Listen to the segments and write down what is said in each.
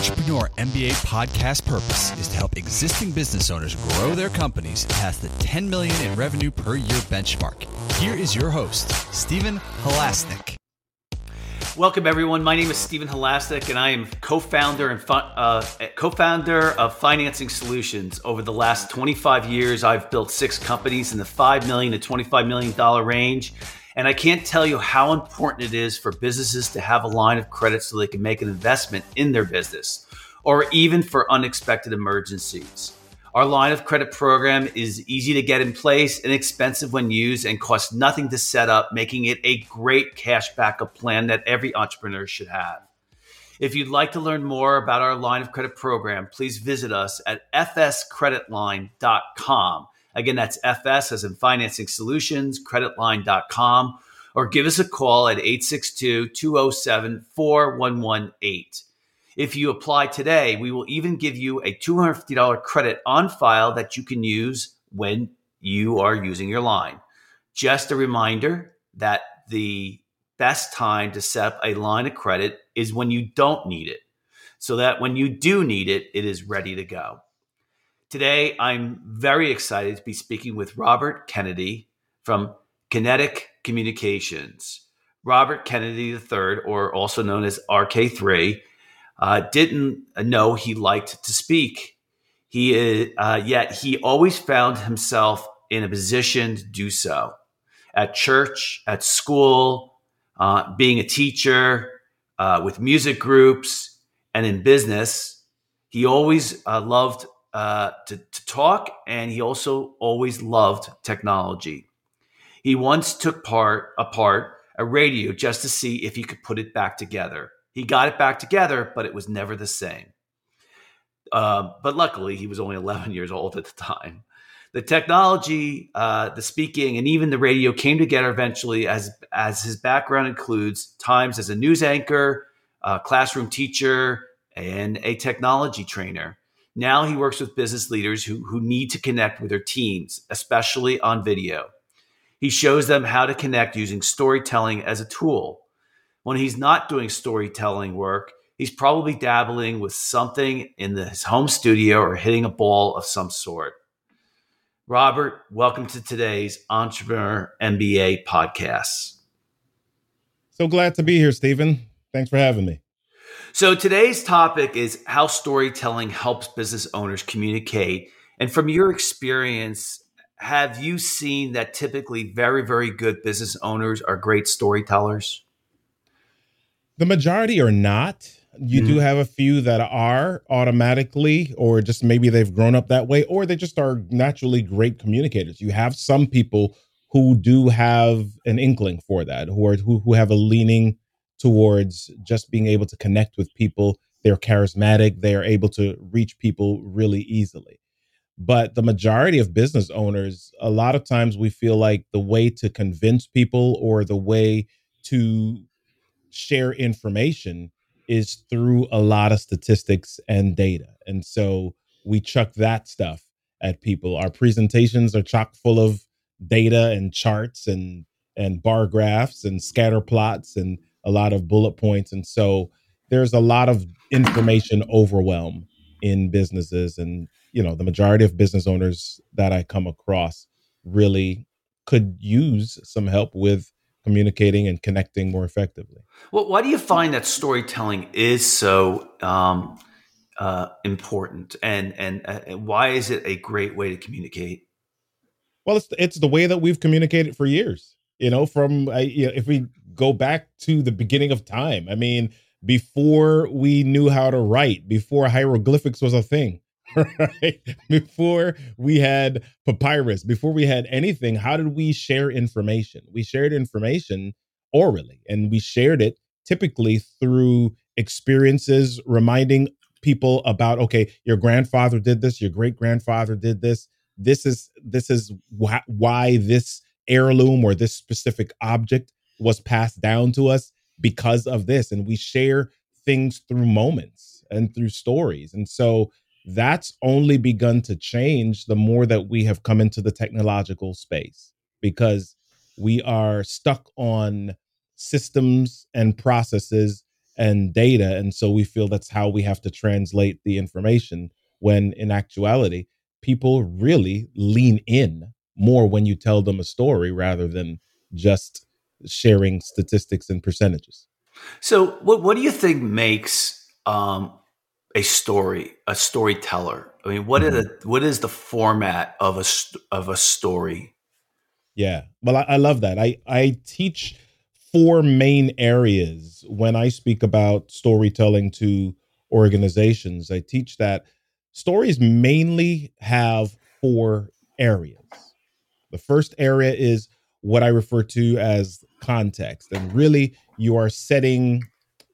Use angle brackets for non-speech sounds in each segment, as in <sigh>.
Entrepreneur MBA podcast purpose is to help existing business owners grow their companies past the 10 million in revenue per year benchmark. Here is your host, Stephen Halasnik. Welcome, everyone. My name is Stephen Halasnik, and I am co-founder and uh, co-founder of Financing Solutions. Over the last 25 years, I've built six companies in the five million to 25 million dollar range and I can't tell you how important it is for businesses to have a line of credit so they can make an investment in their business or even for unexpected emergencies. Our line of credit program is easy to get in place, inexpensive when used, and costs nothing to set up, making it a great cash backup plan that every entrepreneur should have. If you'd like to learn more about our line of credit program, please visit us at fscreditline.com. Again, that's FS as in Financing Solutions, creditline.com, or give us a call at 862 207 4118. If you apply today, we will even give you a $250 credit on file that you can use when you are using your line. Just a reminder that the best time to set up a line of credit is when you don't need it, so that when you do need it, it is ready to go. Today, I'm very excited to be speaking with Robert Kennedy from Kinetic Communications. Robert Kennedy III, or also known as RK3, uh, didn't know he liked to speak. He uh, yet he always found himself in a position to do so at church, at school, uh, being a teacher, uh, with music groups, and in business. He always uh, loved uh, to, to talk, and he also always loved technology. He once took part apart a radio just to see if he could put it back together. He got it back together, but it was never the same. Uh, but luckily, he was only <laughs> 11 years old at the time. The technology, uh, the speaking, and even the radio came together eventually as, as his background includes times as a news anchor, a classroom teacher, and a technology trainer. Now he works with business leaders who, who need to connect with their teams, especially on video. He shows them how to connect using storytelling as a tool. When he's not doing storytelling work, he's probably dabbling with something in the, his home studio or hitting a ball of some sort. Robert, welcome to today's Entrepreneur MBA podcast. So glad to be here, Stephen. Thanks for having me. So today's topic is how storytelling helps business owners communicate. And from your experience, have you seen that typically very, very good business owners are great storytellers? The majority are not. You mm-hmm. do have a few that are automatically, or just maybe they've grown up that way, or they just are naturally great communicators. You have some people who do have an inkling for that, who are who, who have a leaning towards just being able to connect with people. They're charismatic, they are able to reach people really easily. But the majority of business owners, a lot of times we feel like the way to convince people or the way to share information is through a lot of statistics and data. And so we chuck that stuff at people. Our presentations are chock full of data and charts and and bar graphs and scatter plots and a lot of bullet points. And so there's a lot of information overwhelm in businesses. And, you know, the majority of business owners that I come across really could use some help with communicating and connecting more effectively. Well, why do you find that storytelling is so um, uh, important, and and uh, why is it a great way to communicate? Well, it's it's the way that we've communicated for years. You know, from uh, you know, if we go back to the beginning of time. I mean, before we knew how to write, before hieroglyphics was a thing, <laughs> right? Before we had papyrus, before we had anything, how did we share information? We shared information orally and we shared it typically through experiences, reminding people about, okay, your grandfather did this, your great grandfather did this. This is this is wh- why this heirloom or this specific object was passed down to us because of this and we share things through moments and through stories and so that's only begun to change the more that we have come into the technological space because we are stuck on systems and processes and data. And so we feel that's how we have to translate the information when in actuality, people really lean in more when you tell them a story rather than just sharing statistics and percentages. So, what what do you think makes um, a story a storyteller? I mean, what mm-hmm. is the, what is the format of a of a story? Yeah, well, I, I love that. I I teach four main areas when I speak about storytelling to organizations. I teach that stories mainly have four areas. The first area is what I refer to as context. And really, you are setting,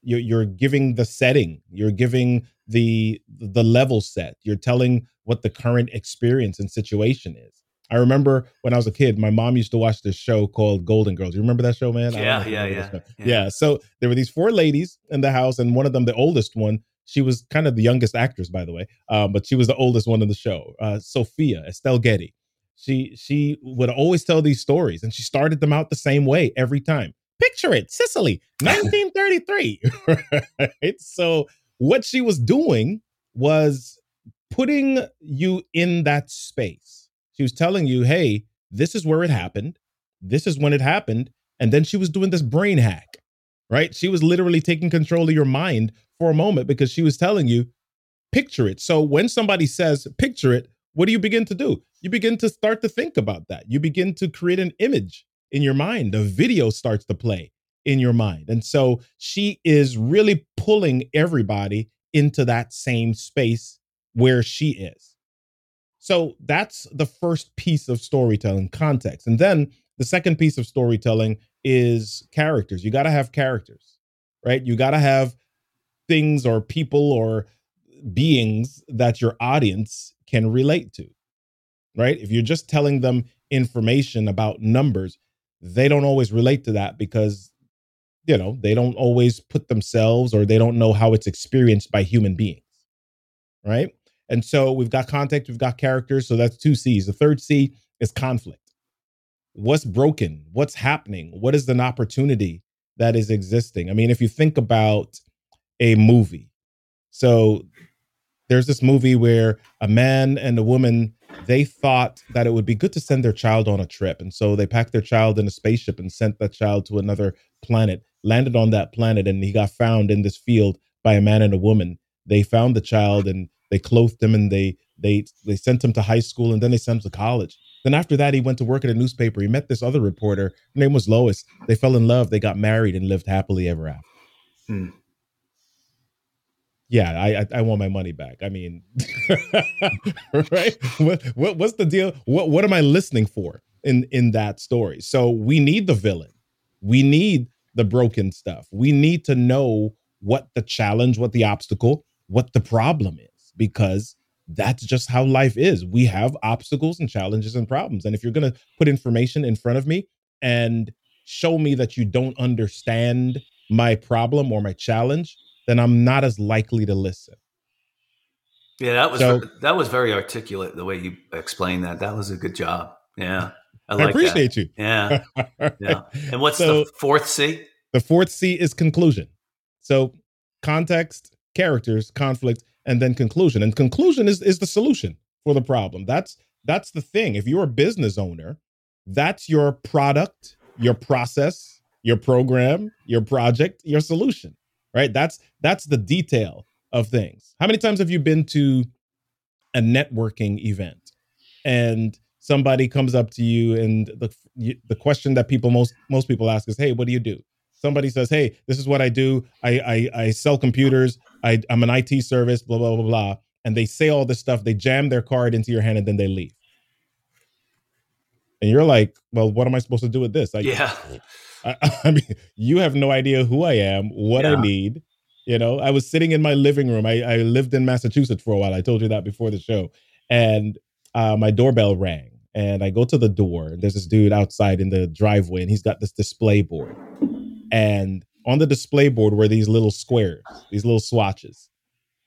you're, you're giving the setting, you're giving the the level set, you're telling what the current experience and situation is. I remember when I was a kid, my mom used to watch this show called Golden Girls. You remember that show, man? Yeah, yeah, yeah, yeah. Yeah. So there were these four ladies in the house, and one of them, the oldest one, she was kind of the youngest actress, by the way, um, but she was the oldest one in the show. Uh, Sophia Estelle Getty she she would always tell these stories and she started them out the same way every time. Picture it sicily 1933 <laughs> right? So what she was doing was putting you in that space. She was telling you hey this is where it happened. This is when it happened. And then she was doing this brain hack right? She was literally taking control of your mind for a moment because she was telling you picture it. So when somebody says picture it what do you begin to do? You begin to start to think about that. You begin to create an image in your mind. A video starts to play in your mind. And so she is really pulling everybody into that same space where she is. So that's the first piece of storytelling context. And then the second piece of storytelling is characters. You got to have characters, right? You got to have things or people or beings that your audience can relate to, right? If you're just telling them information about numbers, they don't always relate to that because, you know, they don't always put themselves or they don't know how it's experienced by human beings, right? And so we've got context, we've got characters. So that's two C's. The third C is conflict. What's broken? What's happening? What is an opportunity that is existing? I mean, if you think about a movie, so there's this movie where a man and a woman they thought that it would be good to send their child on a trip. And so they packed their child in a spaceship and sent that child to another planet landed on that planet and he got found in this field by a man and a woman. They found the child and they clothed him and they they they sent him to high school and then they sent him to college. Then after that he went to work at a newspaper. He met this other reporter. Her name was lois. They fell in love. They got married and lived happily ever after. Hmm yeah, I, I want my money back. I mean, <laughs> right? What, what what's the deal? What what am I listening for in in that story? So we need the villain. We need the broken stuff. We need to know what the challenge, what the obstacle, what the problem is, because that's just how life is. We have obstacles and challenges and problems. And if you're going to put information in front of me and show me that you don't understand my problem or my challenge, then I'm not as likely to listen. Yeah, that was so, that was very articulate the way you explained that. That was a good job. Yeah. I, like I appreciate that. you. Yeah. <laughs> Yeah. And what's so, the fourth C? The fourth C is conclusion. So context, characters, conflict, and then conclusion. And conclusion is is the solution for the problem. That's that's the thing. If you're a business owner, that's your product, your process, your program, your project, your solution right? That's that's the detail of things. How many times have you been to a networking event and somebody comes up to you and the the question that people most most people ask is, "Hey, what do you do?" Somebody says, "Hey, this is what I do. I I, I sell computers. I, I'm an IT service. Blah blah blah blah." And they say all this stuff. They jam their card into your hand and then they leave. And you're like, "Well, what am I supposed to do with this?" Like, yeah. I, <laughs> I, mean, you have no idea who I am, what yeah. I need. You know, I was sitting in my living room. I, I lived in Massachusetts for a while. I told you that before the show. And uh, my doorbell rang. And I go to the door. And there's this dude outside in the driveway, and he's got this display board. And on the display board were these little squares, these little swatches.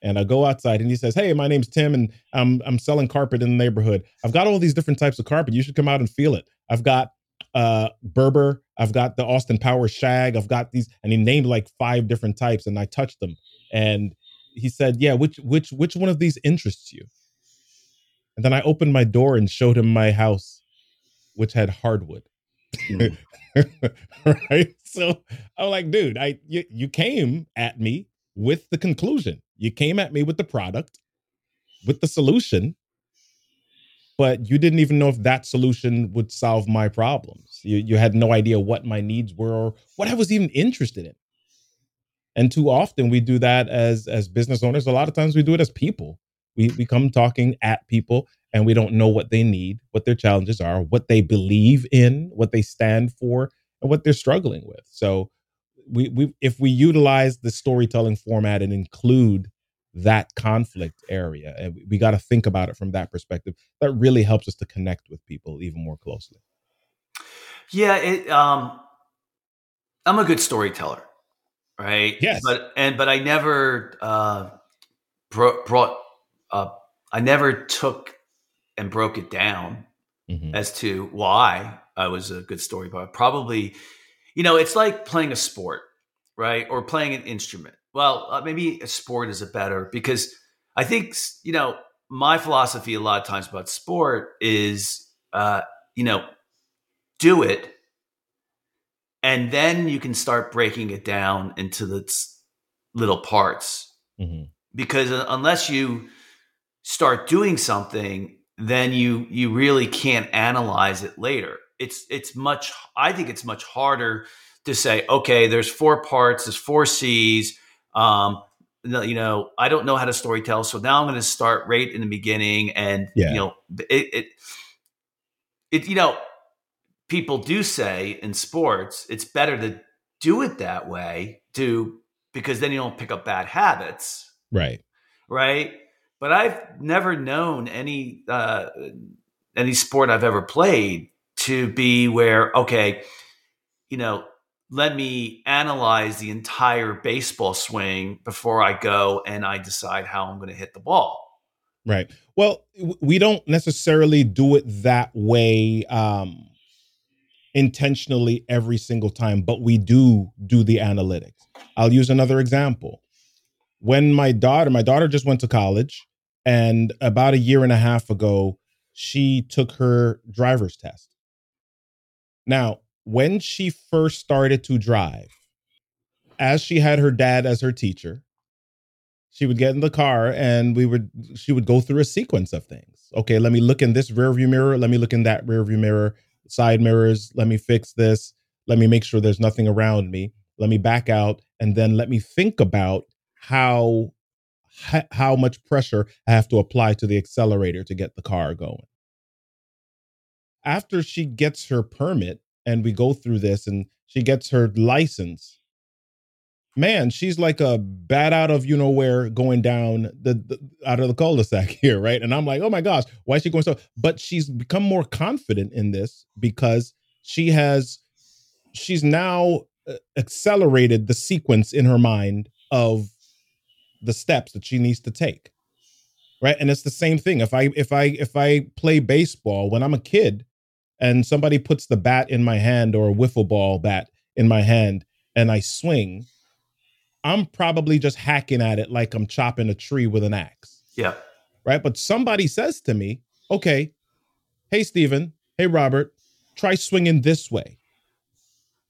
And I go outside and he says, Hey, my name's Tim and I'm I'm selling carpet in the neighborhood. I've got all these different types of carpet. You should come out and feel it. I've got uh Berber. I've got the Austin Powers shag. I've got these, and he named like five different types, and I touched them, and he said, "Yeah, which which which one of these interests you?" And then I opened my door and showed him my house, which had hardwood. Mm. <laughs> right. So I'm like, dude, I you, you came at me with the conclusion. You came at me with the product, with the solution, but you didn't even know if that solution would solve my problems. You you had no idea what my needs were or what I was even interested in. And too often we do that as as business owners. A lot of times we do it as people. We we come talking at people and we don't know what they need, what their challenges are, what they believe in, what they stand for, and what they're struggling with. So we we if we utilize the storytelling format and include that conflict area and we, we got to think about it from that perspective. That really helps us to connect with people even more closely. Yeah it um i'm a good storyteller right? Yes. But and but i never uh bro- brought uh i never took and broke it down mm-hmm. as to why I was a good story, but probably, you know, it's like playing a sport, right? Or playing an instrument. Well, uh, maybe a sport is a better because I think, you know, my philosophy a lot of times about sport is, uh, you know, do it. And then you can start breaking it down into the little parts. Mm-hmm. Because uh, unless you start doing something then you you really can't analyze it later. It's it's much I think it's much harder to say, okay, there's four parts, there's four C's. Um, you know, I don't know how to story tell, so now I'm going to start right in the beginning, and yeah. you know, it, it it you know, people do say in sports it's better to do it that way to because then you don't pick up bad habits, right? Right but I've never known any uh, any sport I've ever played to be where okay, you know, let me analyze the entire baseball swing before I go and I decide how I'm going to hit the ball. Right. Well, we don't necessarily do it that way um intentionally every single time, but we do do the analytics. I'll use another example. When my daughter, my daughter just went to college and about a year and a half ago, she took her driver's test. Now, when she first started to drive, as she had her dad as her teacher, she would get in the car and we would she would go through a sequence of things. Okay, let me look in this rear view mirror, let me look in that rear view mirror, side mirrors, let me fix this, let me make sure there's nothing around me, let me back out and then let me think about how how much pressure I have to apply to the accelerator to get the car going. After she gets her permit and we go through this and she gets her license, man, she's like a bat out of you know where going down the, the, out of the cul-de-sac <laughs> here, right? And I'm like, oh my gosh, why is she going so? But she's become more confident in this because she has she's now uh, accelerated the sequence in her mind of the steps that she needs to take right and it's the same thing if i if i if i play baseball when i'm a kid and somebody puts the bat in my hand or a wiffle ball bat in my hand and i swing i'm probably just hacking at it like i'm chopping a tree with an axe. Yeah. Right? But somebody says to me okay hey Stephen hey Robert. Try swinging this way.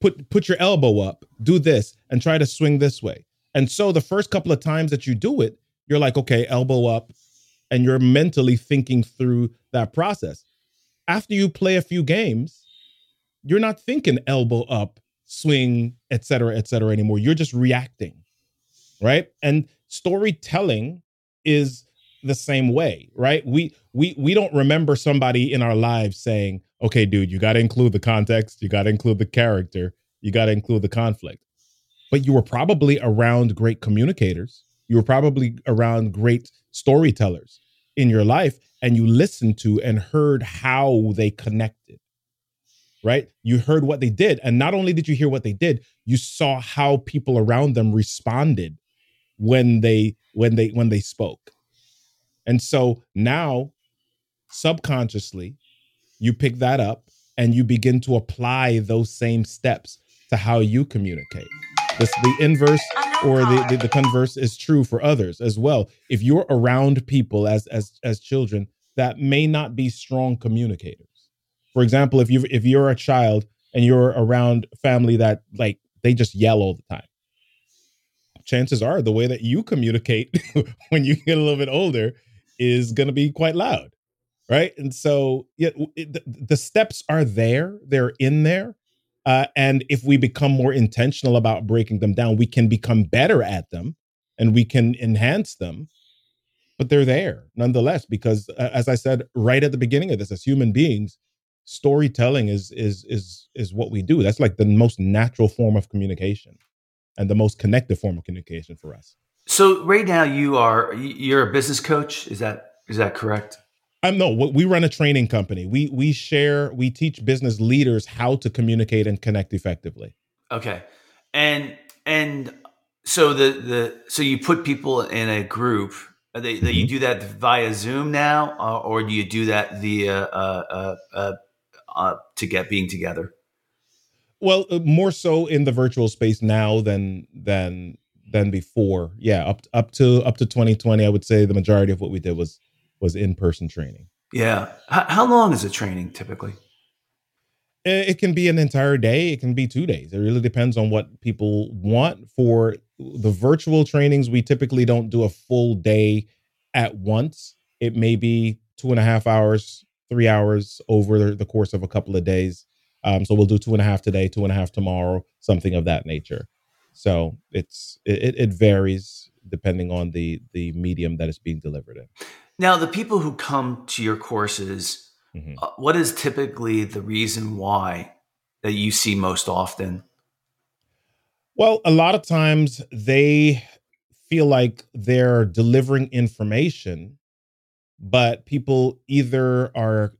Put put your elbow up. Do this and try to swing this way. And so the first couple of times that you do it, you're like, okay, elbow up, and you're mentally thinking through that process. After you play a few games, you're not thinking elbow up, swing, et cetera, et cetera anymore. You're just reacting. Right. And storytelling is the same way, right? We we we don't remember somebody in our lives saying, "Okay, dude, you got to include the context, you got to include the character, you got to include the conflict." but you were probably around great communicators. You were probably around great storytellers in your life, and you listened to and heard how they connected. Right? You heard what they did. And not only did you hear what they did, you saw how people around them responded when they when they when they spoke. And so now subconsciously you pick that up and you begin to apply those same steps to how you communicate. This, the inverse or the, the, the converse is true for others as well. If you're around people as as as children that may not be strong communicators. For example, if you if you're a child and you're around family that like they just yell all the time, chances are the way that you communicate <laughs> when you get a little bit older is going to be quite loud right and so yeah it, the steps are there they're in there uh, and if we become more intentional about breaking them down we can become better at them and we can enhance them but they're there nonetheless because uh, as i said right at the beginning of this as human beings storytelling is is is is what we do that's like the most natural form of communication and the most connected form of communication for us. So right now you are you're a business coach. Is that is that correct? I'm no. We run a training company. We we share. We teach business leaders how to communicate and connect effectively. Okay, and and so the the so you put people in a group. They, mm-hmm. you do that via Zoom now, uh, or do you do that via uh, uh, uh, uh to get being together? well uh, more so in the virtual space now than than than before yeah up up to up to 2020 i would say the majority of what we did was was in-person training. Yeah. How, how long is a training typically? It, it can be an entire day. It can be two days. It really depends on what people want. For the virtual trainings we typically don't do a full day at once. It may be two and a half hours three hours over the course of a couple of days. Um, so we'll do two and a half today, two and a half tomorrow, something of that nature. So it's it, it varies depending on the the medium that it's being delivered in. Now, the people who come to your courses, mm-hmm. uh, what is typically the reason why that you see most often? Well, a lot of times they feel like they're delivering information, but people either are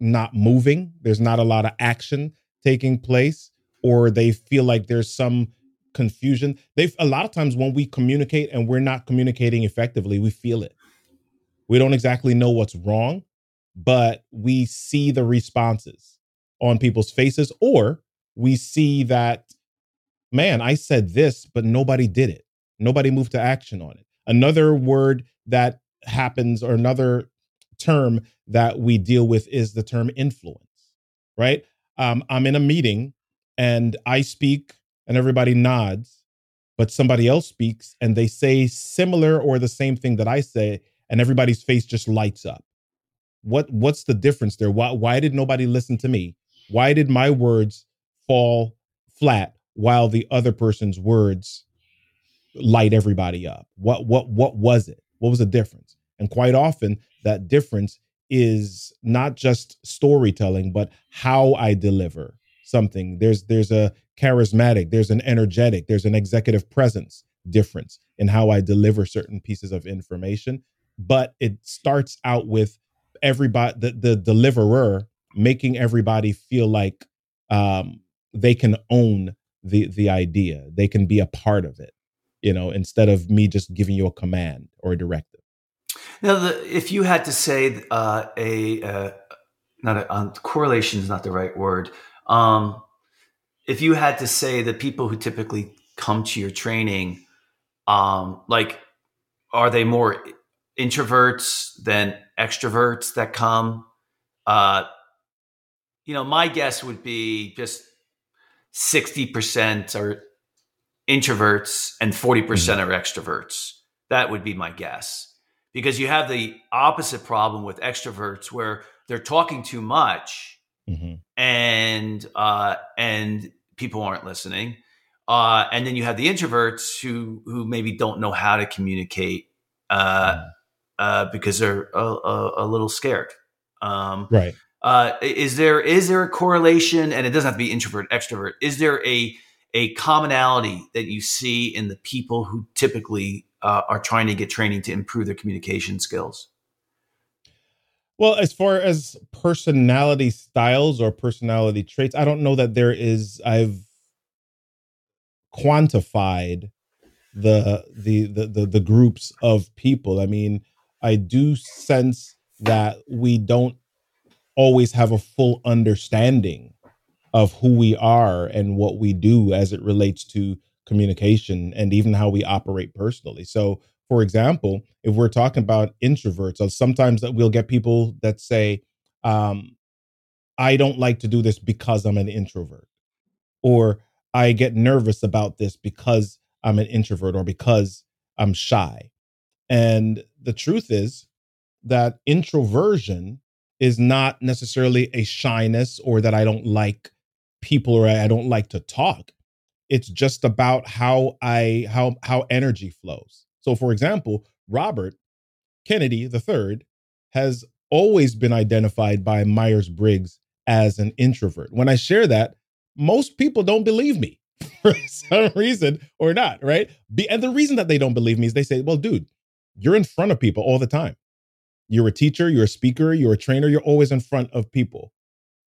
not moving, there's not a lot of action taking place, or they feel like there's some confusion. They've a lot of times when we communicate and we're not communicating effectively, we feel it. We don't exactly know what's wrong, but we see the responses on people's faces, or we see that, man, I said this, but nobody did it. Nobody moved to action on it. Another word that happens, or another term that we deal with is the term influence, right? Um, I'm in a meeting and I speak and everybody nods, but somebody else speaks and they say similar or the same thing that I say, and everybody's face just lights up. What what's the difference there? Why why did nobody listen to me? Why did my words fall flat while the other person's words light everybody up? What what what was it? What was the difference? And quite often that difference is not just storytelling but how i deliver something there's there's a charismatic there's an energetic there's an executive presence difference in how i deliver certain pieces of information but it starts out with everybody the, the deliverer making everybody feel like um, they can own the the idea they can be a part of it you know instead of me just giving you a command or a directive now, the, if you had to say uh, a uh, not a um, correlation is not the right word. Um, if you had to say the people who typically come to your training, um, like, are they more introverts than extroverts that come? Uh, you know, my guess would be just sixty percent are introverts and 40% mm-hmm. are extroverts. That would be my guess because you have the opposite problem with extroverts where they're talking too much mm-hmm. and uh, and people aren't listening. Uh, and then you have the introverts who who maybe don't know how to communicate uh, mm. Uh, because they're a, a, a little scared. Um, right. Uh, is there is there a correlation? And it doesn't have to be introvert extrovert. Is there a a commonality that you see in the people who typically uh, are trying to get training to improve their communication skills? Well, as far as personality styles or personality traits, I don't know that there is. I've quantified the the the the, the groups of people. I mean, I do sense that we don't always have a full understanding of who we are and what we do as it relates to communication and even how we operate personally. So, for example, if we're talking about introverts, uh, sometimes we'll get people that say, um, I don't like to do this because I'm an introvert, or I get nervous about this because I'm an introvert or because I'm shy. And the truth is that introversion is not necessarily a shyness or that I don't like people or I don't like to talk. It's just about how I how how energy flows. So for example, Robert Kennedy III has always been identified by Myers-Briggs as an introvert. When I share that, most people don't believe me <laughs> for some reason or not, right? And the reason that they don't believe me is they say, "Well, dude, you're in front of people all the time. You're a teacher, you're a speaker, you're a trainer, you're always in front of people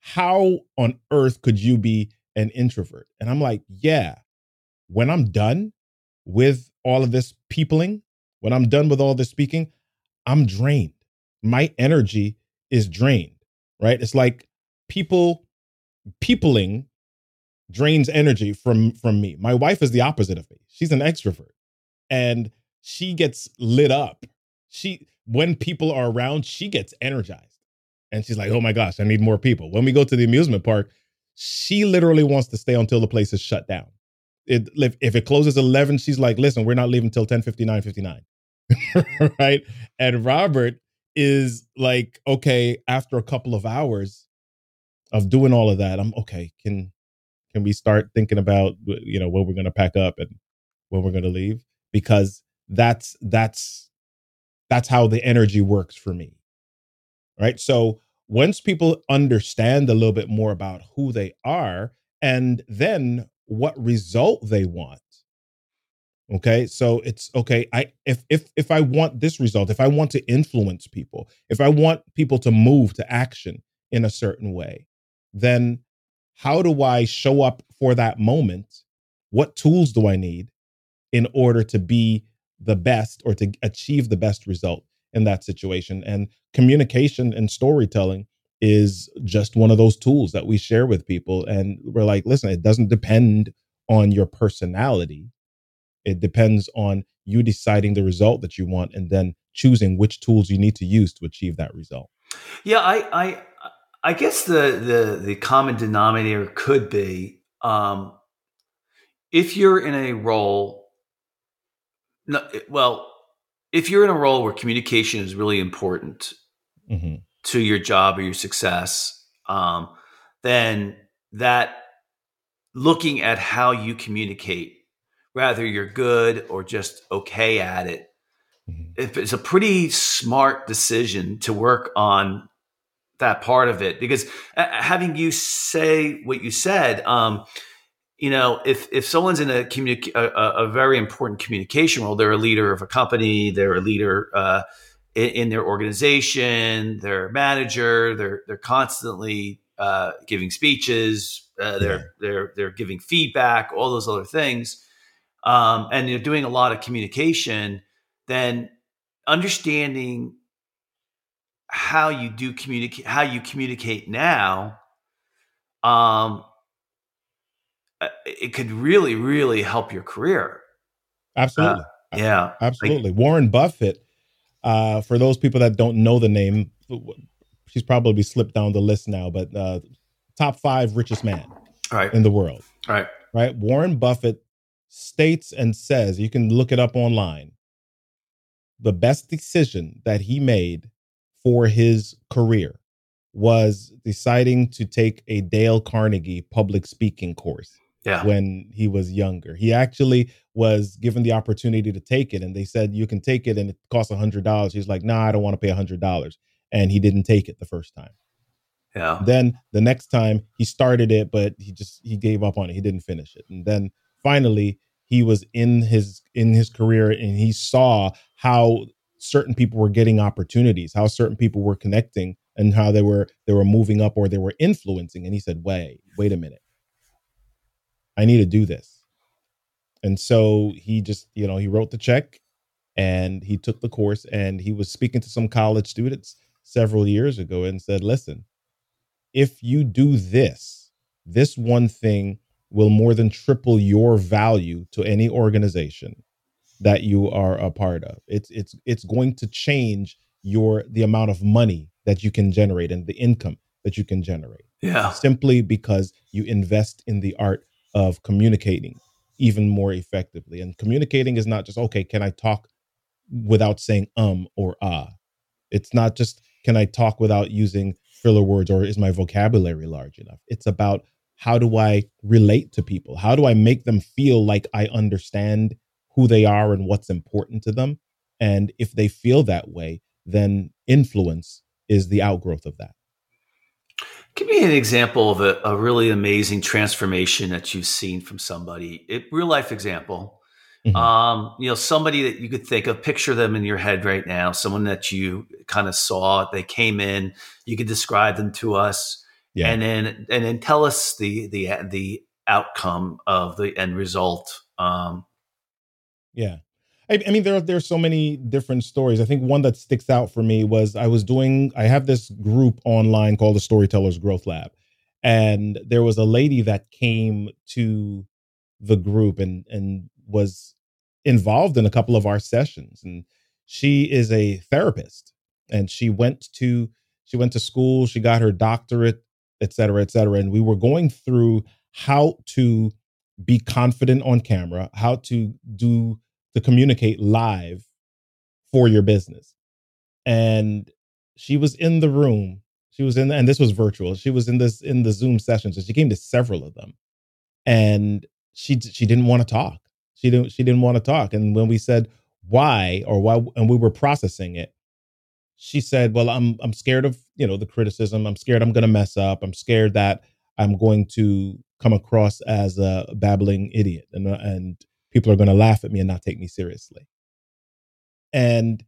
how on earth could you be an introvert? And I'm like, yeah, when I'm done with all of this peopling, when I'm done with all this speaking, I'm drained. My energy is drained, right? It's like people peopling drains energy from from me. My wife is the opposite of me. She's an extrovert and she gets lit up. She when people are around, she gets energized and she's like, "Oh my gosh, I need more people." When we go to the amusement park, she literally wants to stay until the place is shut down. It, if, if it closes 11, she's like, "Listen, we're not leaving till 10 59 59." <laughs> right? And Robert is like, "Okay, after a couple of hours of doing all of that, I'm okay, can can we start thinking about you know when we're going to pack up and when we're going to leave because that's that's that's how the energy works for me right? So once people understand a little bit more about who they are and then what result they want okay so it's okay i if if if i want this result if i want to influence people if i want people to move to action in a certain way then how do i show up for that moment what tools do i need in order to be the best or to achieve the best result in that situation. And communication and storytelling is just one of those tools that we share with people. And we're like, listen, it doesn't depend on your personality, it depends on you deciding the result that you want and then choosing which tools you need to use to achieve that result. Yeah, I, I, I guess the the the common denominator could be um, if you're in a role. No, well, if you're in a role where communication is really important mm-hmm. to your job or your success, um, then that looking at how you communicate, whether you're good or just okay at it, mm-hmm. if it's a pretty smart decision to work on that part of it because uh, having you say what you said um, you know, if if someone's in a communic- a, a, very important communication role, they're a leader of a company, they're a leader uh, in, in, their organization, they're a manager, they're they're constantly uh, giving speeches, uh, they're yeah. they're they're giving feedback, all those other things, um, and they're doing a lot of communication. Then understanding how you do communicate, how you communicate now. Um, it could really, really help your career. Absolutely. Uh, yeah. Absolutely. Like, Warren Buffett, uh, for those people that don't know the name, she's probably slipped down the list now, but uh, top five richest man right. in the world. Right. Right. Warren Buffett states and says, you can look it up online, the best decision that he made for his career was deciding to take a Dale Carnegie public speaking course yeah. when he was younger. He actually was given the opportunity to take it, and they said you can take it, and it costs a hundred dollars. He's like, "Nah, I don't want to pay a hundred dollars," and he didn't take it the first time. Yeah. Then the next time he started it, but he just he gave up on it. He didn't finish it, and then finally he was in his in his career, and he saw how certain people were getting opportunities, how certain people were connecting, and how they were they were moving up or they were influencing. And he said, "Wait, wait a minute." I need to do this. And so he just, you know, he wrote the check and he took the course and he was speaking to some college students several years ago and said, listen, if you do this, this one thing will more than triple your value to any organization that you are a part of. It's it's it's going to change your the amount of money that you can generate and the income that you can generate. Yeah. Simply because you invest in the art of communicating even more effectively. And communicating is not just okay, can I talk without saying um or ah? It's not just can I talk without using filler words or is my vocabulary large enough? It's about how do I relate to people? How do I make them feel like I understand who they are and what's important to them? And if they feel that way, then influence is the outgrowth of that. Give me an example of a, a really amazing transformation that you've seen from somebody, a real life example Mm-hmm. Um, you know, somebody that you could think of, picture them in your head right now, someone that you kind of saw, they came in, you could describe them to us. Yeah. And then and then tell us the the the outcome of the end result. Um yeah. I, I mean, there are there's so many different stories. I think one that sticks out for me was I was doing. I have this group online called the Storytellers Growth Lab, and there was a lady that came to the group and and was involved in a couple of our sessions and she is a therapist and she went to she went to school she got her doctorate et cetera et cetera and we were going through how to be confident on camera how to do to communicate live for your business and she was in the room she was in and this was virtual she was in this in the zoom sessions and she came to several of them and she she didn't want to talk she didn't she didn't want to talk. And when we said why or why and we were processing it, she said, Well, I'm I'm scared of, you know, the criticism. I'm scared I'm gonna mess up. I'm scared that I'm going to come across as a babbling idiot and and people are going to laugh at me and not take me seriously. And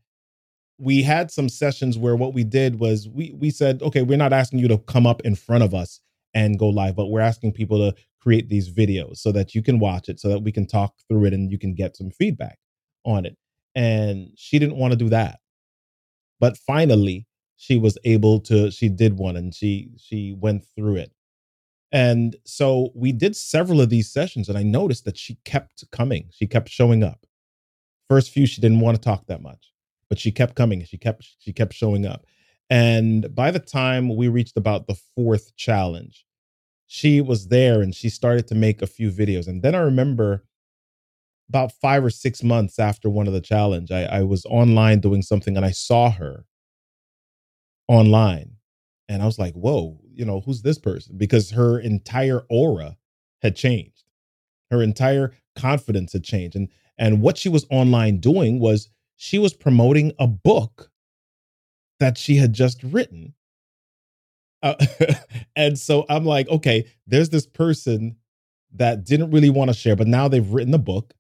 we had some sessions where what we did was we we said, okay, we're not asking you to come up in front of us and go live, but we're asking people to create these videos so that you can watch it, so that we can talk through it and you can get some feedback on it. And she didn't want to do that. But finally, she was able to, she did one and she she went through it. And so we did several of these sessions, and I noticed that she kept coming. She kept showing up. First few, she didn't want to talk that much, but she kept coming. She kept she kept showing up. And by the time we reached about the fourth challenge, she was there and she started to make a few videos. And then I remember about five or six months after one of the challenge, I, I was online doing something and I saw her online. And I was like, whoa, you know, who's this person? Because her entire aura had changed. Her entire confidence had changed. And and what she was online doing was she was promoting a book that she had just written. Uh, <laughs> and so I'm like, okay, there's this person that didn't really want to share, but now they've written the book.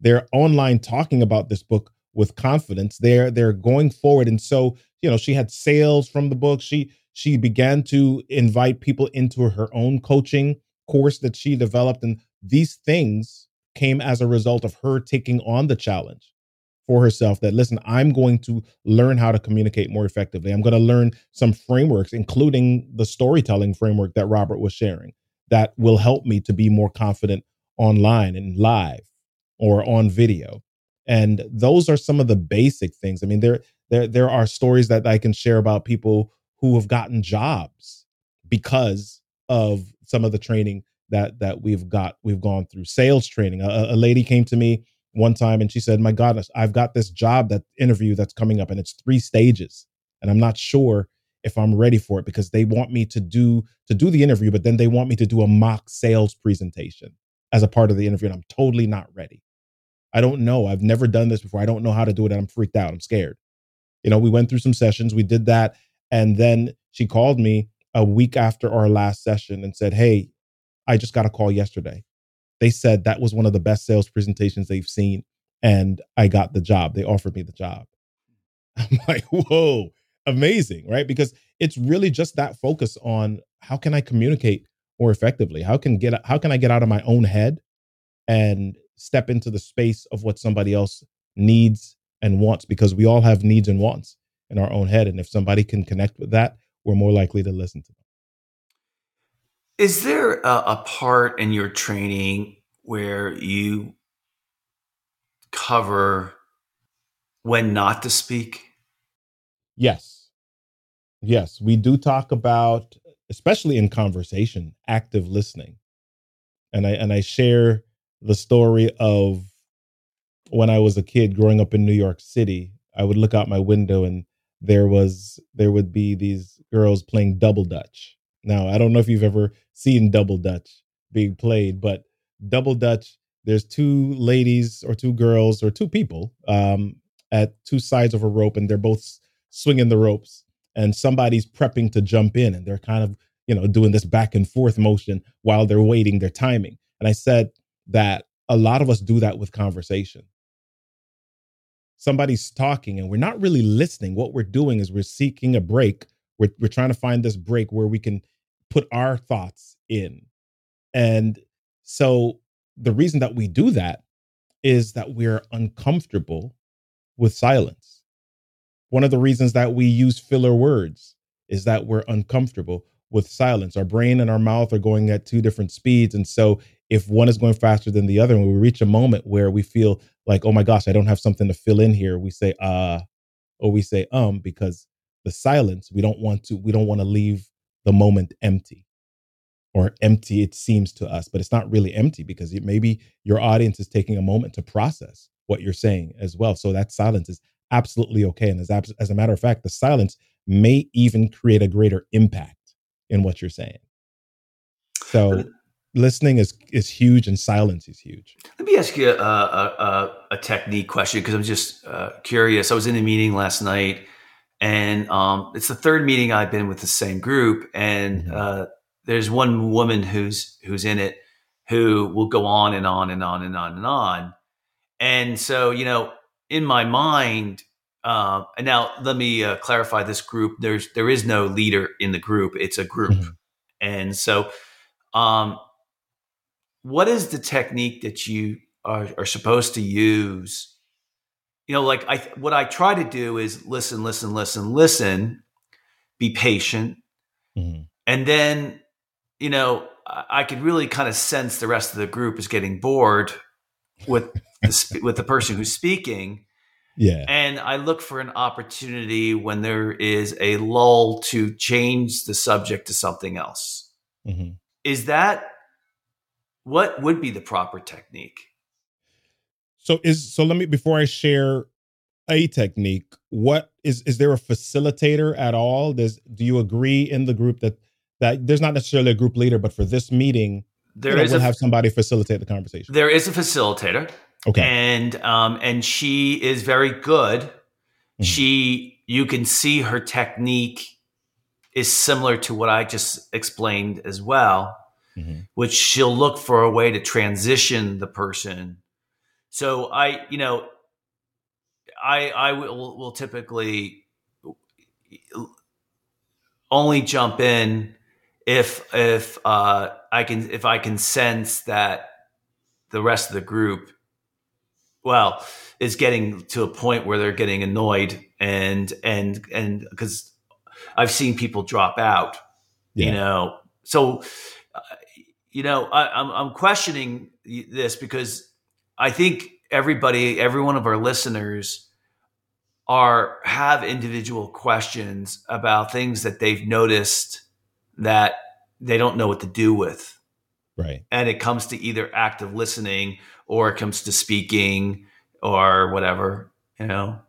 They're online talking about this book with confidence. They're they're going forward, and so you know she had sales from the book. She she began to invite people into her own coaching course that she developed, and these things came as a result of her taking on the challenge for herself that listen i'm going to learn how to communicate more effectively. I'm going to learn some frameworks including the storytelling framework that robert was sharing that will help me to be more confident online and live or on video. And those are some of the basic things. I mean there there there are stories that i can share about people who have gotten jobs because of some of the training that that we've got we've gone through sales training a, a lady came to me one time and she said, My God, I've got this job, that interview that's coming up, and it's three stages. And I'm not sure if I'm ready for it because they want me to do to do the interview, but then they want me to do a mock sales presentation as a part of the interview. And I'm totally not ready. I don't know. I've never done this before. I don't know how to do it. And I'm freaked out. I'm scared. You know, we went through some sessions, we did that. And then she called me a week after our last session and said, Hey, I just got a call yesterday they said that was one of the best sales presentations they've seen. And I got the job. They offered me the job. <laughs> I'm like, whoa, amazing, right? Because it's really just that focus on how can I communicate more effectively? How can get how can I get out of my own head and step into the space of what somebody else needs and wants? Because we all have needs and wants in our own head. And if somebody can connect with that, we're more likely to listen to them. Is there a, a part in your training where you cover when not to speak? Yes. Yes, we do talk about especially in conversation, active listening. And I and I share the story of when I was a kid growing up in New York City, I would look out my window and there was there would be these girls playing double dutch. Now, I don't know if you've ever seen double dutch being played, but double dutch there's two ladies or two girls or two people um, at two sides of a rope and they're both swinging the ropes and somebody's prepping to jump in and they're kind of you know doing this back and forth motion while they're waiting their timing and i said that a lot of us do that with conversation somebody's talking and we're not really listening what we're doing is we're seeking a break we're, we're trying to find this break where we can put our thoughts in and so the reason that we do that is that we're uncomfortable with silence one of the reasons that we use filler words is that we're uncomfortable with silence. Our brain and our mouth are going at two different speeds. And so if one is going faster than the other, and we reach a moment where we feel like, oh my gosh, I don't have something to fill in here, we say, uh, or we say, um, because the silence, we don't want to, we don't want to leave the moment empty or empty it seems to us, but it's not really empty because it, maybe your audience is taking a moment to process what you're saying as well. So that silence is absolutely okay. And as, as a matter of fact, the silence may even create a greater impact in what you're saying. So listening is is huge and silence is huge. Let me ask you a, a, a technique question because I'm just uh, curious. I was in a meeting last night, and um, it's the third meeting I've been with the same group, and mm-hmm. uh, there's one woman who's who's in it who will go on and on and on and on and on, and so you know, in my mind, uh, and now let me uh, clarify this group. There's there is no leader in the group. It's a group, mm-hmm. and so, um, what is the technique that you are, are supposed to use? You know, like I what I try to do is listen, listen, listen, listen, be patient, mm-hmm. and then you know I, I could really kind of sense the rest of the group is getting bored with the, <laughs> with the person who's speaking yeah. And I look for an opportunity when there is a lull to change the subject to something else. Mm-hmm. Is that what would be the proper technique? So is so let me before I share a technique, what is is there a facilitator at all? Does do you agree in the group that that there's not necessarily a group leader, but for this meeting, there you know, is we'll a, have somebody facilitate the conversation. There is a facilitator. Okay. And um, and she is very good. Mm-hmm. She you can see her technique is similar to what I just explained as well, mm-hmm. which she'll look for a way to transition the person. So I, you know, I I will will typically only jump in if if uh, I can if I can sense that the rest of the group well is getting to a point where they're getting annoyed and and and because I've seen people drop out, yeah. you know. So, you know, I, I'm I'm questioning this because I think everybody, every one of our listeners, are have individual questions about things that they've noticed that they don't know what to do with. Right. And it comes to either active listening or it comes to speaking or whatever, you know?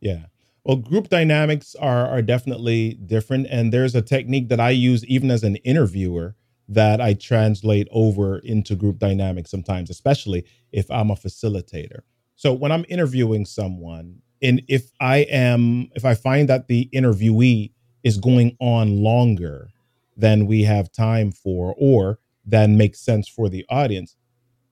Yeah. Well, group dynamics are are definitely different, and there's a technique that I use even as an interviewer that I translate over into group dynamics sometimes, especially if I'm a facilitator. So when I'm interviewing someone, and if I am if I find that the interviewee is going on longer than we have time for, or than makes sense for the audience,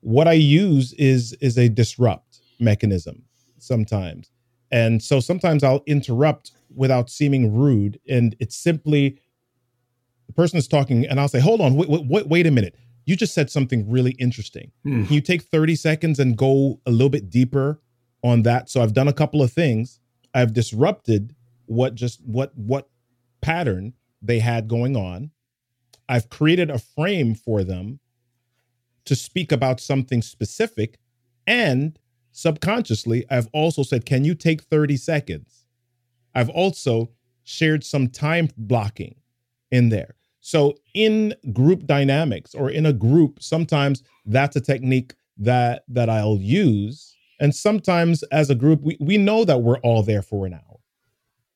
what I use is is a disrupt mechanism sometimes. And so sometimes I'll interrupt without seeming rude and it's simply the person is talking and I'll say, "Hold on, wait, wait, wait a minute. You just said something really interesting. Mm. Can you take 30 seconds and go a little bit deeper on that?" So I've done a couple of things. I've disrupted what just what what pattern they had going on I've created a frame for them to speak about something specific. And subconsciously, I've also said, Can you take 30 seconds? I've also shared some time blocking in there. So, in group dynamics or in a group, sometimes that's a technique that that I'll use. And sometimes as a group, we, we know that we're all there for an hour.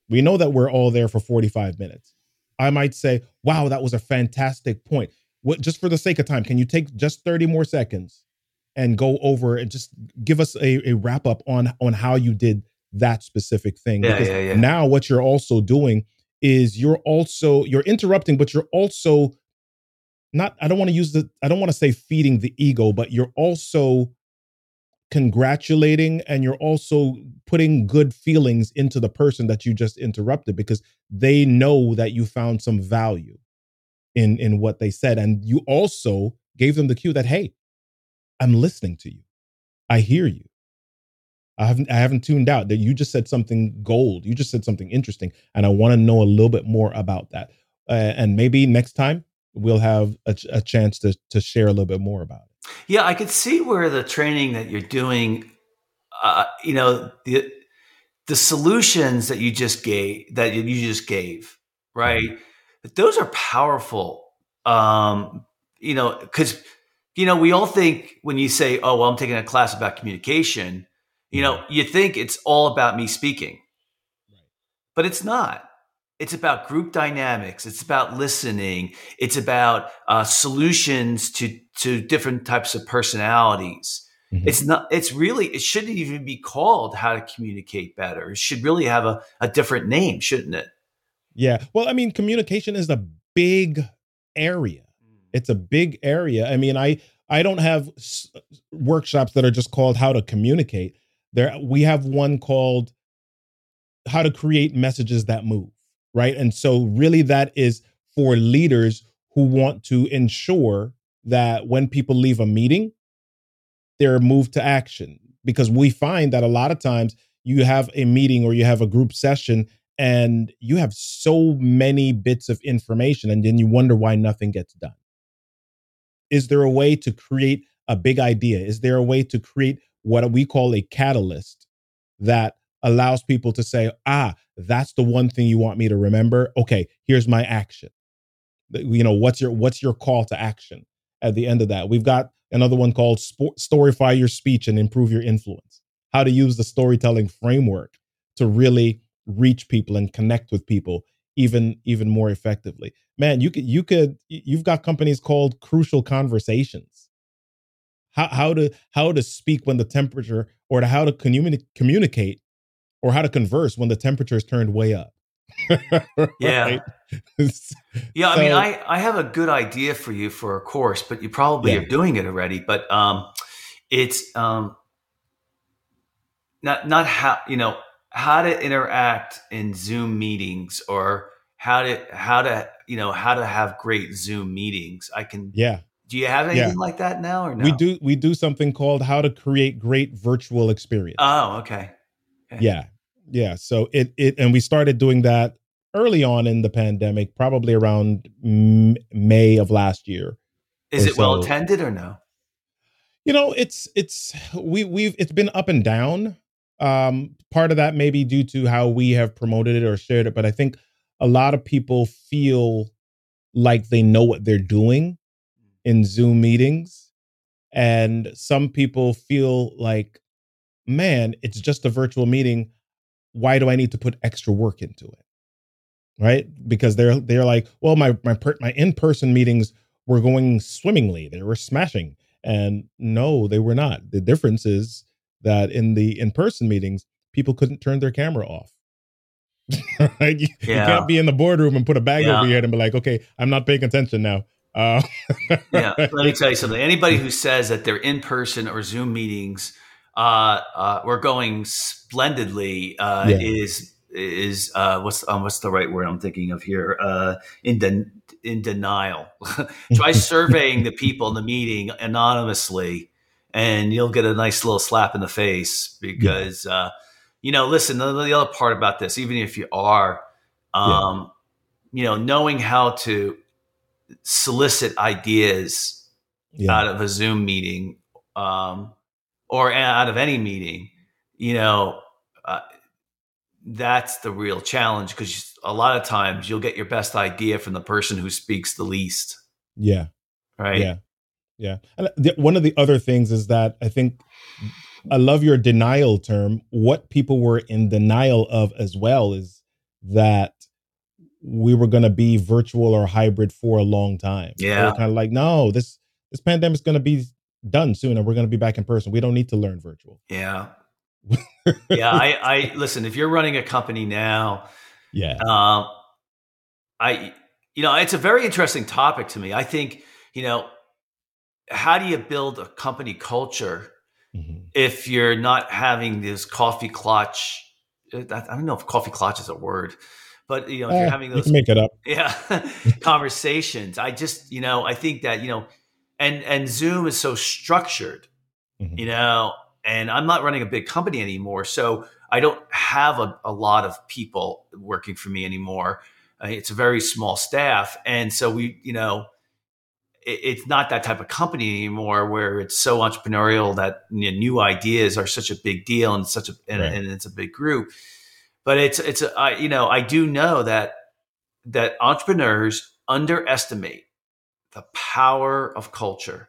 We know that we're all there for 45 minutes. I might say, wow, that was a fantastic point. What just for the sake of time, can you take just 30 more seconds and go over and just give us a, a wrap up on on how you did that specific thing? Yeah, because yeah, yeah. now what you're also doing is you're also you're interrupting, but you're also not I don't want to use the I don't want to say feeding the ego, but you're also congratulating and you're also putting good feelings into the person that you just interrupted because they know that you found some value in in what they said. And you also gave them the cue that hey i'm listening to you. I hear you i haven't i haven't tuned out that you just said something gold you just said something interesting and i want to know a little bit more about that uh, and maybe next time we'll have a, a chance to to share a little bit more about it Yeah, I could see where the training that you're doing, uh, you know, the the solutions that you just gave that you just gave, right? Those are powerful. Um, you know, because you know we all think when you say, "Oh, well, I'm taking a class about communication," you know, you think it's all about me speaking, but it's not. It's about group dynamics. It's about listening. It's about uh, solutions to to different types of personalities. Mhm. It's not. It's really. It shouldn't even be called how to communicate better. It should really have a, a different name, shouldn't it? Yeah. Well, I mean, communication is a big area. It's a big area. I mean, I I don't have s- workshops that are just called how to communicate. There we have one called how to create messages that move, right? And so really that is for leaders who want to ensure that when people leave a meeting, they're moved to action. Because we find that a lot of times you have a meeting or you have a group session and you have so many bits of information and then you wonder why nothing gets done. Is there a way to create a big idea? Is there a way to create what we call a catalyst that allows people to say ah that's the one thing you want me to remember? Okay here's my action. You know what's your what's your call to action at the end of that? We've got another one called Sport, storify your speech and improve your influence. How to use the storytelling framework to really reach people and connect with people even even more effectively. Man you could you could you've got companies called crucial conversations how how to how to speak when the temperature or to how to communi- communicate or how to converse when the temperature is turned way up <laughs> Yeah. <laughs> Yeah, I mean, I, I have a good idea for you for a course, but you probably Yeah. are doing it already. But um, it's um, not not how you know how to interact in Zoom meetings or how to how to you know how to have great Zoom meetings. I can. yeah Do you have anything Yeah. like that now or no? we do we do something called how to create great virtual experience Oh, okay. yeah yeah so it it and we started doing that early on in the pandemic probably around M- may of last year Is it well so. attended or no? you know it's it's we we've it's been up and down um part of that may be due to how we have promoted it or shared it but i think a lot of people feel like they know what they're doing in zoom meetings and some people feel like man it's just a virtual meeting. Why do i need to put extra work into it? Right? Because they're they're like well my my per, my in-person meetings were going swimmingly. They were smashing. And no they were not. The difference is that in the in-person meetings people couldn't turn their camera off. <laughs> Right you, you can't be in the boardroom and put a bag Yeah. over your head and be like okay i'm not paying attention now uh, yeah, <laughs> let me tell you something. Anybody who says that they're in person or Zoom meetings uh, uh, were going splendidly uh, Yeah. is is uh, what's um, what's the right word I'm thinking of here? Uh, in den- in denial. <laughs> Try surveying the people in the meeting anonymously, and you'll get a nice little slap in the face because uh, you know. Listen, the, the other part about this, even if you are, um, you know, knowing how to solicit ideas Yeah. out of a Zoom meeting um, or out of any meeting, you know, uh, that's the real challenge because a lot of times you'll get your best idea from the person who speaks the least, yeah. right? Yeah. Yeah. And the, one of the other things is that I think I love your denial term. What people were in denial of as well is that we were going to be virtual or hybrid for a long time. Yeah. kind of like, no, this this pandemic's going to be done soon and we're going to be back in person. We don't need to learn virtual. Yeah. <laughs> Yeah. I, I listen, if you're running a company now, yeah. Um, I, you know, it's a very interesting topic to me. I think, you know, how do you build a company culture Mhm. if you're not having this coffee clutch? I I don't know if coffee clutch is a word, but you know, if Eh, you're having those, make it up. <laughs> yeah, conversations. I just, you know, I think that you know, and and Zoom is so structured Mhm. you know and i'm not running a big company anymore so i don't have a, a lot of people working for me anymore Uh, it's a very small staff and so we you know it's not that type of company anymore where it's so entrepreneurial that you know, new ideas are such a big deal and such a and, Right. and it's a big group but it's it's a, I, you know i do know that that entrepreneurs underestimate the power of culture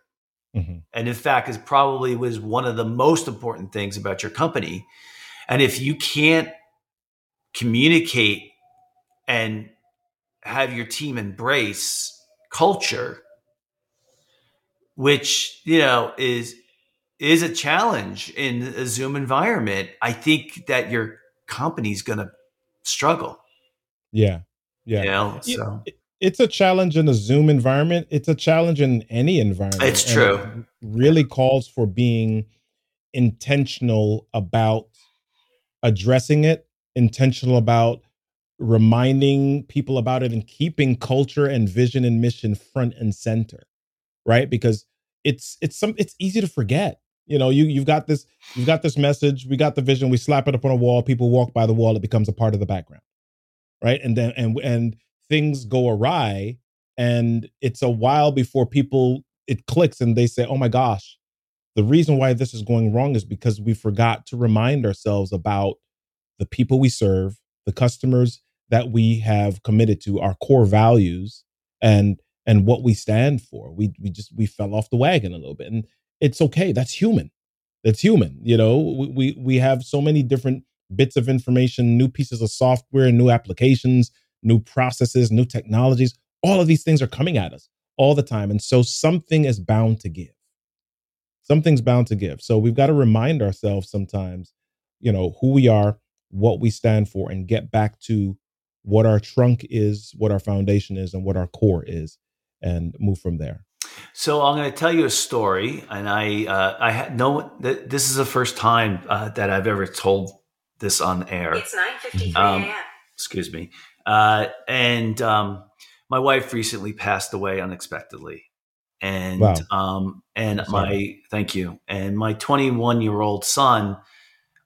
Mhm. and in fact is probably was one of the most important things about your company and if you can't communicate and have your team embrace culture which you know is is a challenge in a zoom environment i think that your company's going to struggle Yeah. Yeah. you know so it's a challenge in a Zoom environment. It's a challenge in any environment. It's true. it really calls for being intentional about addressing it, intentional about reminding people about it and keeping culture and vision and mission front and center. Right? Because it's it's some it's easy to forget. You know, you you've got this you've got this message, we got the vision, we slap it up on a wall, people walk by the wall, it becomes a part of the background. Right? And then and and things go awry and it's a while before people it clicks and they say oh my gosh the reason why this is going wrong is because we forgot to remind ourselves about the people we serve the customers that we have committed to our core values and and what we stand for. We we just we fell off the wagon a little bit. And it's okay that's human that's human you know we we, have so many different bits of information new pieces of software new applications new processes, new technologies. All of these things are coming at us all the time. And so something is bound to give. Something's bound to give. So we've got to remind ourselves sometimes, you know, who we are, what we stand for, and get back to what our trunk is, what our foundation is, and what our core is, and move from there. So I'm going to tell you a story, and I uh, I had no. Th- this is the first time uh, that I've ever told this on air. It's 9:53 Um, a.m. Excuse me. Uh, and um, my wife recently passed away unexpectedly, and Wow. um, and sorry. my thank you. And my 21 year old son,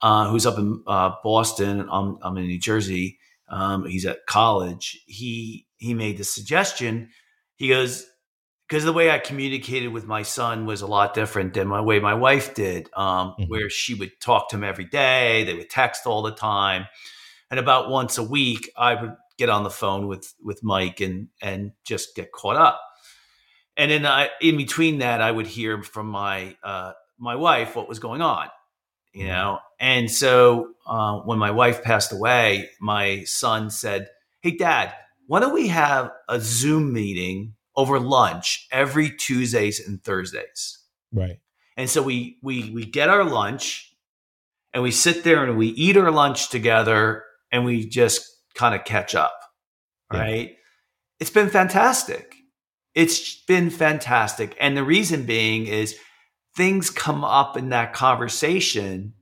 uh, who's up in uh, Boston, I'm, I'm in New Jersey. Um, he's at college. He he made the suggestion. He goes because the way I communicated with my son was a lot different than my way my wife did, um, Mhm. where she would talk to him every day. They would text all the time, and about once a week, I would get on the phone with with Mike and and just get caught up. And then I, in between that, I would hear from my uh, my wife what was going on, you know. And so uh, when my wife passed away, my son said, "Hey, Dad, why don't we have a Zoom meeting over lunch every Tuesdays and Thursdays?" Right. And so we we we get our lunch and we sit there and we eat our lunch together and we just kind of catch up. Yeah. Right? It's been fantastic. It's been fantastic. And the reason being is things come up in that conversation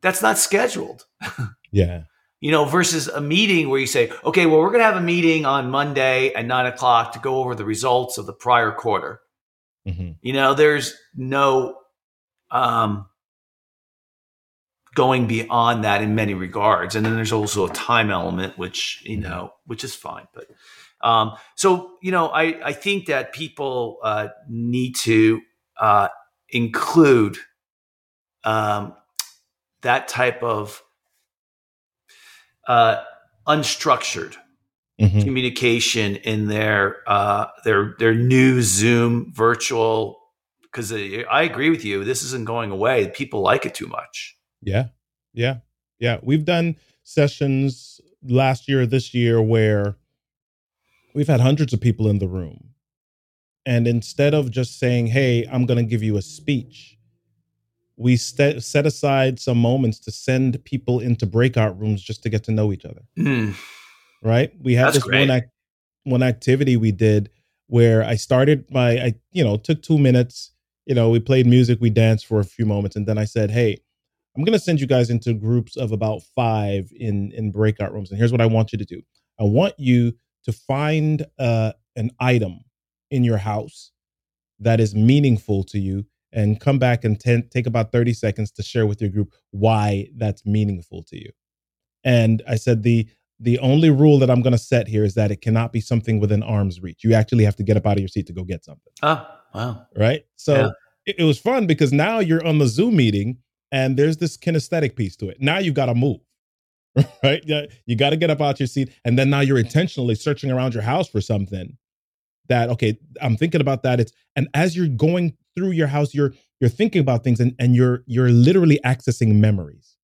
that's not scheduled. <laughs> Yeah. You know, versus a meeting where you say, okay, well, we're going to have a meeting on Monday at nine o'clock to go over the results of the prior quarter. hmm You know, there's no um, going beyond that in many regards. And then there's also a time element, which you know, which is fine. But um, so you know, I I think that people uh, need to uh, include um, that type of uh, unstructured mm-hmm. communication in their uh, their their new Zoom virtual. Because I agree with you, this isn't going away. People like it too much. Yeah, yeah, yeah. We've done sessions last year, this year, where we've had hundreds of people in the room, and instead of just saying, "Hey, I'm going to give you a speech," we set set aside some moments to send people into breakout rooms just to get to know each other. Mm right? We had That's this great. one act, one activity we did where I started my I you know took two minutes. You know, we played music, we danced for a few moments, and then I said, "Hey, I'm going to send you guys into groups of about five in in breakout rooms, and here's what I want you to do. I want you to find uh, an item in your house that is meaningful to you." And come back and ten, take about 30 seconds to share with your group why that's meaningful to you. And I said the the only rule that I'm going to set here is that it cannot be something within arm's reach. You actually have to get up out of your seat to go get something. Oh, wow. Right. So yeah. it, it, was fun because now you're on the Zoom meeting and there's this kinesthetic piece to it. Now you've got to move. <laughs> Right. Yeah. You got to get up out of your seat. And then now you're intentionally searching around your house for something that, okay, I'm thinking about that. It's, and as you're going through your house, you're, you're thinking about things and, and you're, you're literally accessing memories.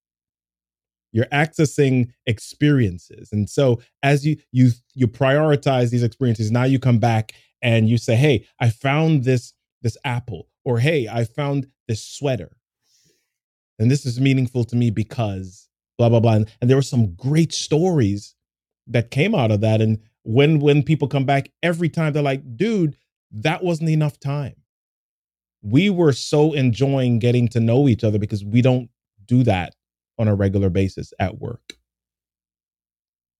You're accessing experiences. And so as you you you prioritize these experiences now you come back and you say hey i found this this apple or hey i found this sweater. And this is meaningful to me because blah blah blah. And, and there were some great stories that came out of that. And when when people come back every time they're like dude that wasn't enough time we were so enjoying getting to know each other because we don't do that on a regular basis at work.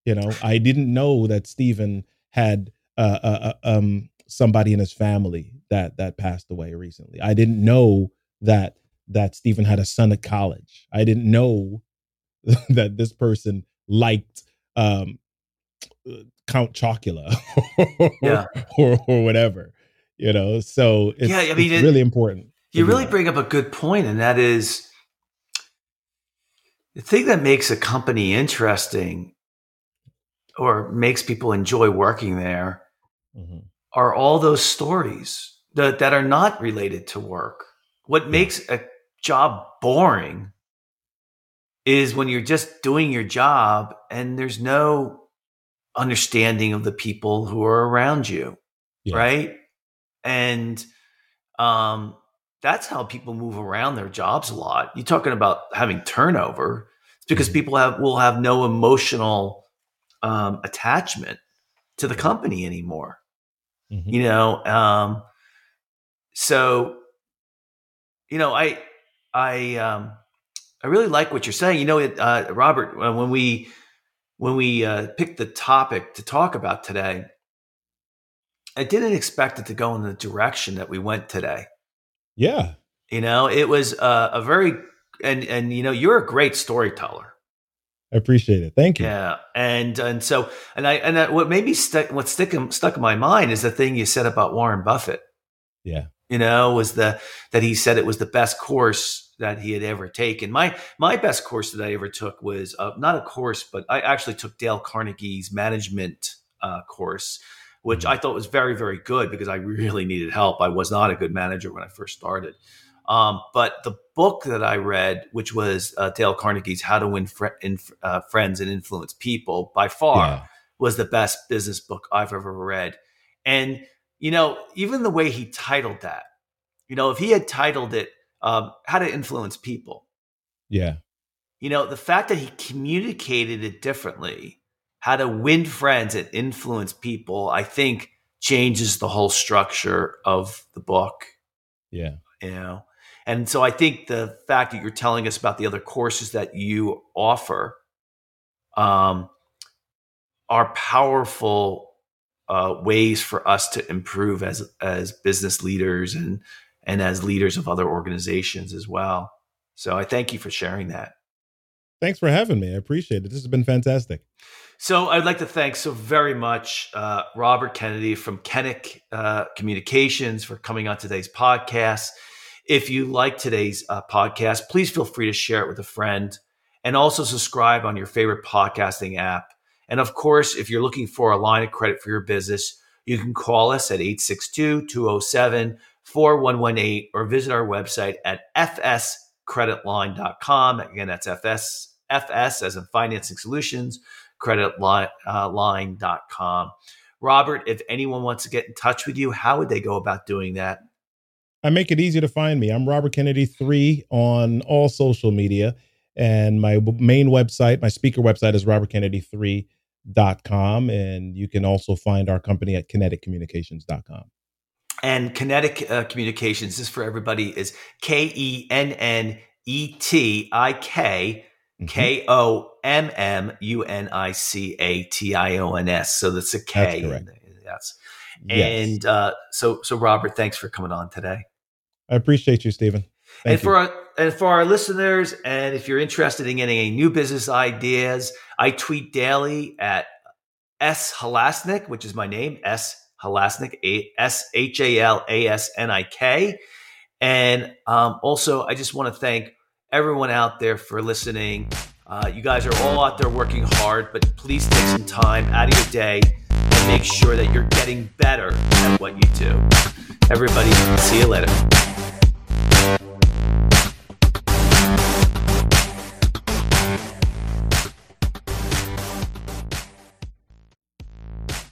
You know, I didn't know that Stephen had uh, uh, uh, um, somebody in his family that that passed away recently. I didn't know that that Stephen had a son at college. I didn't know <laughs> that this person liked um, Count Chocula or, <laughs> yeah. or, or whatever. You know, so it's, yeah, I mean, it's it, really important. You really bring up a good point, and that is the thing that makes a company interesting or makes people enjoy working there mm-hmm. are all those stories that, that are not related to work. What makes a job boring is when you're just doing your job and there's no understanding of the people who are around you. Yeah. Right. And um, that's how people move around their jobs a lot. You're talking about having turnover. It's because mm-hmm. people have will have no emotional um, attachment to the company anymore. Mm-hmm. You know, um, so you know, I I um, I really like what you're saying. You know, uh, Robert, uh, when we when we uh, picked the topic to talk about today, I didn't expect it to go in the direction that we went today. Yeah. You know, it was a, a very and and you know, you're a great storyteller. I appreciate it. Thank you. Yeah, and and so and I and what made me stuck what stick stuck in my mind is the thing you said about Warren Buffett. Yeah, you know, was the that he said it was the best course that he had ever taken. My my best course that I ever took was uh, not a course, but I actually took Dale Carnegie's management uh, course, which mm-hmm. I thought was very, very good because I really needed help. I was not a good manager when I first started. Um, but the book that I read, which was uh, Dale Carnegie's How to Win Fr- in, uh, Friends and Influence People, by far yeah. was the best business book I've ever read. And, you know, even the way he titled that, you know, if he had titled it um, How to Influence People. Yeah. You know, the fact that he communicated it differently how to win friends and influence people, I think changes the whole structure of the book. Yeah. You know, and so I think the fact that you're telling us about the other courses that you offer um, are powerful uh, ways for us to improve as as business leaders and and as leaders of other organizations as well. So I thank you for sharing that. Thanks for having me. I appreciate it. This has been fantastic. So I'd like to thank so very much uh, Robert Kennedy from Kennetik uh, Kommunications for coming on today's podcast. If you like today's uh, podcast, please feel free to share it with a friend and also subscribe on your favorite podcasting app. And of course, if you're looking for a line of credit for your business, you can call us at 862 207 4118 or visit our website at fscreditline.com. Again, that's FS, FS as in Financing Solutions, creditline.com. Uh, Robert, if anyone wants to get in touch with you, how would they go about doing that? I make it easy to find me. I'm Robert Kennedy 3 on all social media. And my main website, my speaker website is robertkennedy3.com. And you can also find our company at kennetikcommunications.com. And Kennetik uh, Kommunications, this for everybody, is K E N N E T I K. K O M M U N I C A T I O N S. So that's a K. That's correct. Yes. And uh, so, so Robert, thanks for coming on today. I appreciate you, Stephen. Thank and you. for our and for our listeners, and if you're interested in getting any new business ideas, I tweet daily at S Halasnik, which is my name, S Halasnik, S H A L A S N I K. And um, also, I just want to thank everyone out there for listening. Uh, you guys are all out there working hard, but please take some time out of your day and make sure that you're getting better at what you do. Everybody, see you later.